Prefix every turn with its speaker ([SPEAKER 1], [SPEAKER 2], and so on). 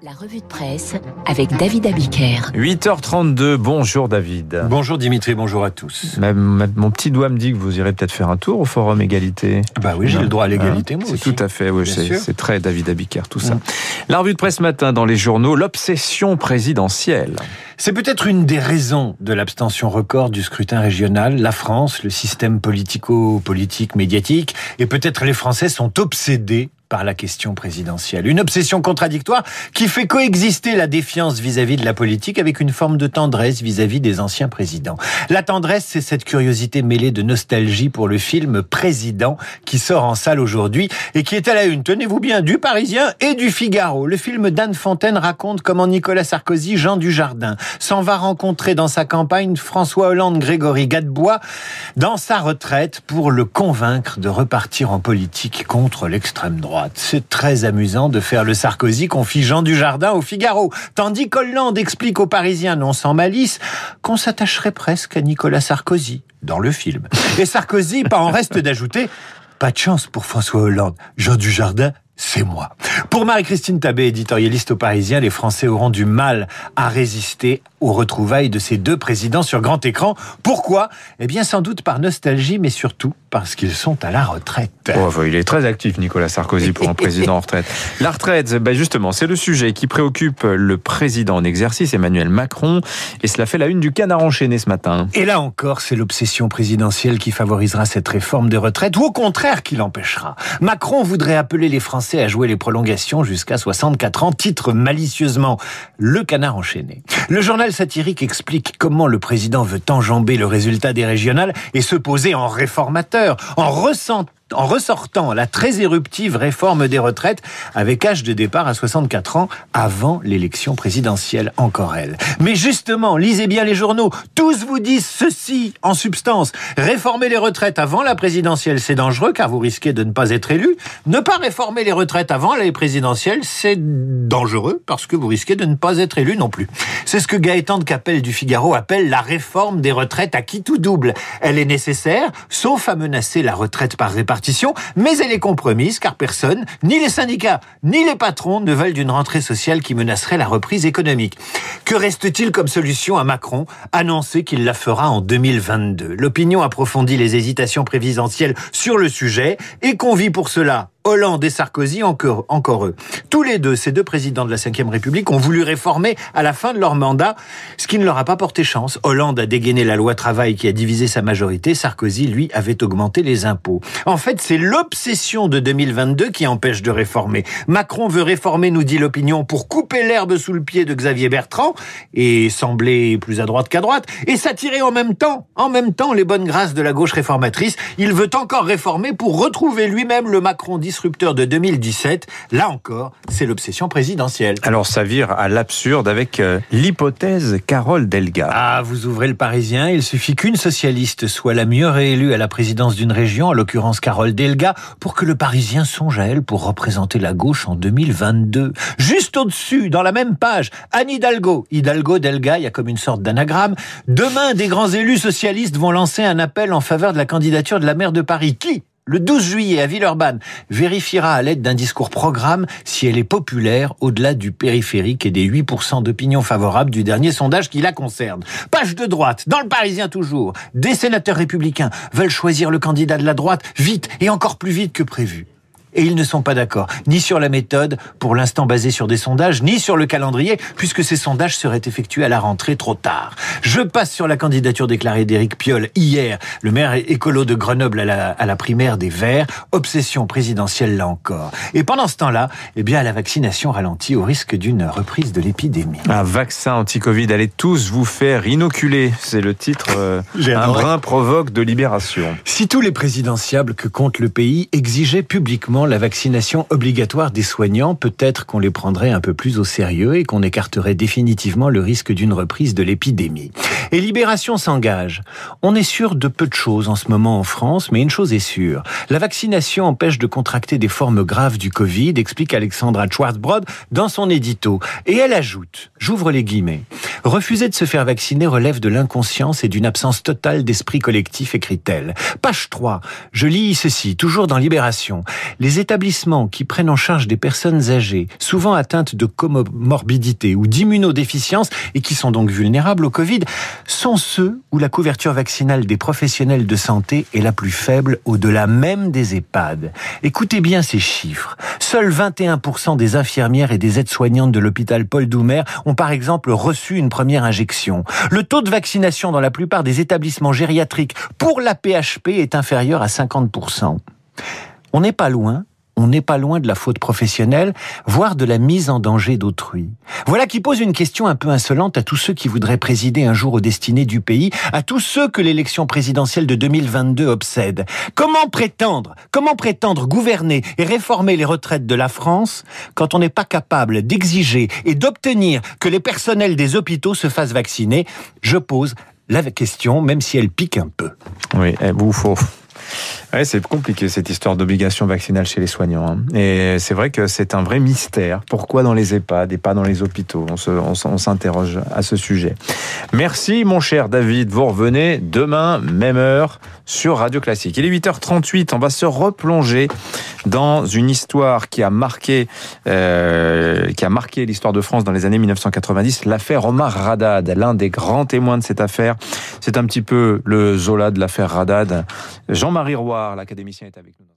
[SPEAKER 1] La revue de presse avec David Abiker.
[SPEAKER 2] 8h32, bonjour David.
[SPEAKER 3] Bonjour Dimitri, bonjour à tous.
[SPEAKER 2] Même, mon petit doigt me dit que vous irez peut-être faire un tour au Forum Égalité.
[SPEAKER 3] Bah oui, j'ai le droit à l'égalité, moi aussi.
[SPEAKER 2] C'est tout à fait, oui, c'est très David Abiker, tout ça. Mm. La revue de presse matin dans les journaux, l'obsession présidentielle.
[SPEAKER 3] C'est peut-être une des raisons de l'abstention record du scrutin régional. La France, le système politico-politique médiatique, et peut-être les Français sont obsédés par la question présidentielle. Une obsession contradictoire qui fait coexister la défiance vis-à-vis de la politique avec une forme de tendresse vis-à-vis des anciens présidents. La tendresse, c'est cette curiosité mêlée de nostalgie pour le film Président qui sort en salle aujourd'hui et qui est à la une, tenez-vous bien, du Parisien et du Figaro. Le film d'Anne Fontaine raconte comment Nicolas Sarkozy, Jean Dujardin, s'en va rencontrer dans sa campagne François Hollande, Grégory Gadebois dans sa retraite pour le convaincre de repartir en politique contre l'extrême droite. C'est très amusant de faire le Sarkozy confie Jean Dujardin au Figaro, tandis qu'Hollande explique aux Parisiens, non sans malice, qu'on s'attacherait presque à Nicolas Sarkozy dans le film. Et Sarkozy, pas en reste d'ajouter, pas de chance pour François Hollande. Jean Dujardin, c'est moi. Pour Marie-Christine Tabé, éditorialiste au Parisien, les Français auront du mal à résister aux retrouvailles de ces deux présidents sur grand écran. Pourquoi? Eh bien, sans doute par nostalgie, mais surtout parce qu'ils sont à la retraite.
[SPEAKER 2] Oh, il est très actif, Nicolas Sarkozy, pour un président en retraite. La retraite, ben justement, c'est le sujet qui préoccupe le président en exercice, Emmanuel Macron, et cela fait la une du canard enchaîné ce matin.
[SPEAKER 3] Et là encore, c'est l'obsession présidentielle qui favorisera cette réforme de retraite, ou au contraire qui l'empêchera. Macron voudrait appeler les Français à jouer les prolongations jusqu'à 64 ans, titre malicieusement le canard enchaîné. Le journal satirique explique comment le président veut enjamber le résultat des régionales et se poser en réformateur, en ressentant en ressortant la très éruptive réforme des retraites avec âge de départ à 64 ans avant l'élection présidentielle, encore elle. Mais justement, lisez bien les journaux, tous vous disent ceci en substance. Réformer les retraites avant la présidentielle, c'est dangereux car vous risquez de ne pas être élu. Ne pas réformer les retraites avant les présidentielles, c'est dangereux parce que vous risquez de ne pas être élu non plus. C'est ce que Gaëtan de Capelle du Figaro appelle la réforme des retraites à qui tout double. Elle est nécessaire, sauf à menacer la retraite par répartition mais elle est compromise car personne, ni les syndicats, ni les patrons ne veulent d'une rentrée sociale qui menacerait la reprise économique. Que reste-t-il comme solution à Macron Annoncer qu'il la fera en 2022. L'opinion approfondit les hésitations présidentielles sur le sujet et convie pour cela Hollande et Sarkozy, encore, eux. Tous les deux, ces deux présidents de la Ve République, ont voulu réformer à la fin de leur mandat, ce qui ne leur a pas porté chance. Hollande a dégainé la loi travail qui a divisé sa majorité. Sarkozy, lui, avait augmenté les impôts. En fait, c'est l'obsession de 2022 qui empêche de réformer. Macron veut réformer, nous dit l'opinion, pour couper l'herbe sous le pied de Xavier Bertrand et sembler plus à droite qu'à droite et s'attirer en même temps, en même temps, les bonnes grâces de la gauche réformatrice. Il veut encore réformer pour retrouver lui-même le Macron disrupteur de 2017. Là encore, c'est l'obsession présidentielle.
[SPEAKER 2] Alors ça vire à l'absurde avec euh, l'hypothèse Carole Delga.
[SPEAKER 3] Ah, vous ouvrez le Parisien, il suffit qu'une socialiste soit la mieux réélue à la présidence d'une région, en l'occurrence Carole Delga, pour que le Parisien songe à elle pour représenter la gauche en 2022. Juste au-dessus, dans la même page, Anne Hidalgo. Hidalgo, Delga, il y a comme une sorte d'anagramme. Demain, des grands élus socialistes vont lancer un appel en faveur de la candidature de la maire de Paris. Qui? Le 12 juillet à Villeurbanne, vérifiera à l'aide d'un discours programme si elle est populaire au-delà du périphérique et des 8% d'opinion favorable du dernier sondage qui la concerne. Page de droite, dans le Parisien toujours, des sénateurs républicains veulent choisir le candidat de la droite vite et encore plus vite que prévu et ils ne sont pas d'accord, ni sur la méthode, pour l'instant basée sur des sondages, ni sur le calendrier, puisque ces sondages seraient effectués à la rentrée trop tard. Je passe sur la candidature déclarée d'Éric Piolle hier, le maire écolo de Grenoble à la, à la primaire des Verts, obsession présidentielle là encore. Et pendant ce temps-là, eh bien, la vaccination ralentit au risque d'une reprise de l'épidémie.
[SPEAKER 2] Un vaccin anti-Covid, allez tous vous faire inoculer, c'est le titre. Euh, un brin provoque de libération.
[SPEAKER 3] Si tous les présidentiables que compte le pays exigeaient publiquement la vaccination obligatoire des soignants, peut-être qu'on les prendrait un peu plus au sérieux et qu'on écarterait définitivement le risque d'une reprise de l'épidémie. Et Libération s'engage. On est sûr de peu de choses en ce moment en France, mais une chose est sûre. La vaccination empêche de contracter des formes graves du Covid, explique Alexandra Schwarzbrod dans son édito. Et elle ajoute, j'ouvre les guillemets, refuser de se faire vacciner relève de l'inconscience et d'une absence totale d'esprit collectif, écrit-elle. Page 3, je lis ceci, toujours dans Libération. Les établissements qui prennent en charge des personnes âgées, souvent atteintes de comorbidité ou d'immunodéficience et qui sont donc vulnérables au Covid, sont ceux où la couverture vaccinale des professionnels de santé est la plus faible au-delà même des EHPAD. Écoutez bien ces chiffres. Seuls 21% des infirmières et des aides-soignantes de l'hôpital Paul Doumer ont par exemple reçu une première injection. Le taux de vaccination dans la plupart des établissements gériatriques pour la PHP est inférieur à 50%. On n'est pas loin on n'est pas loin de la faute professionnelle, voire de la mise en danger d'autrui. Voilà qui pose une question un peu insolente à tous ceux qui voudraient présider un jour aux destinées du pays, à tous ceux que l'élection présidentielle de 2022 obsède. Comment prétendre, comment prétendre gouverner et réformer les retraites de la France quand on n'est pas capable d'exiger et d'obtenir que les personnels des hôpitaux se fassent vacciner? Je pose la question, même si elle pique un peu.
[SPEAKER 2] Oui, vous, faut, C'est compliqué cette histoire d'obligation vaccinale chez les soignants. Hein. Et c'est vrai que c'est un vrai mystère. Pourquoi dans les EHPAD et pas dans les hôpitaux? On s'interroge à ce sujet. Merci mon cher David. Vous revenez demain, même heure, sur Radio Classique. Il est 8h38. On va se replonger dans une histoire qui a marqué, euh, qui a marqué l'histoire de France dans les années 1990, l'affaire Omar Radad. L'un des grands témoins de cette affaire, c'est un petit peu le Zola de l'affaire Radad. Jean-Marie Roy l'académicien est avec nous.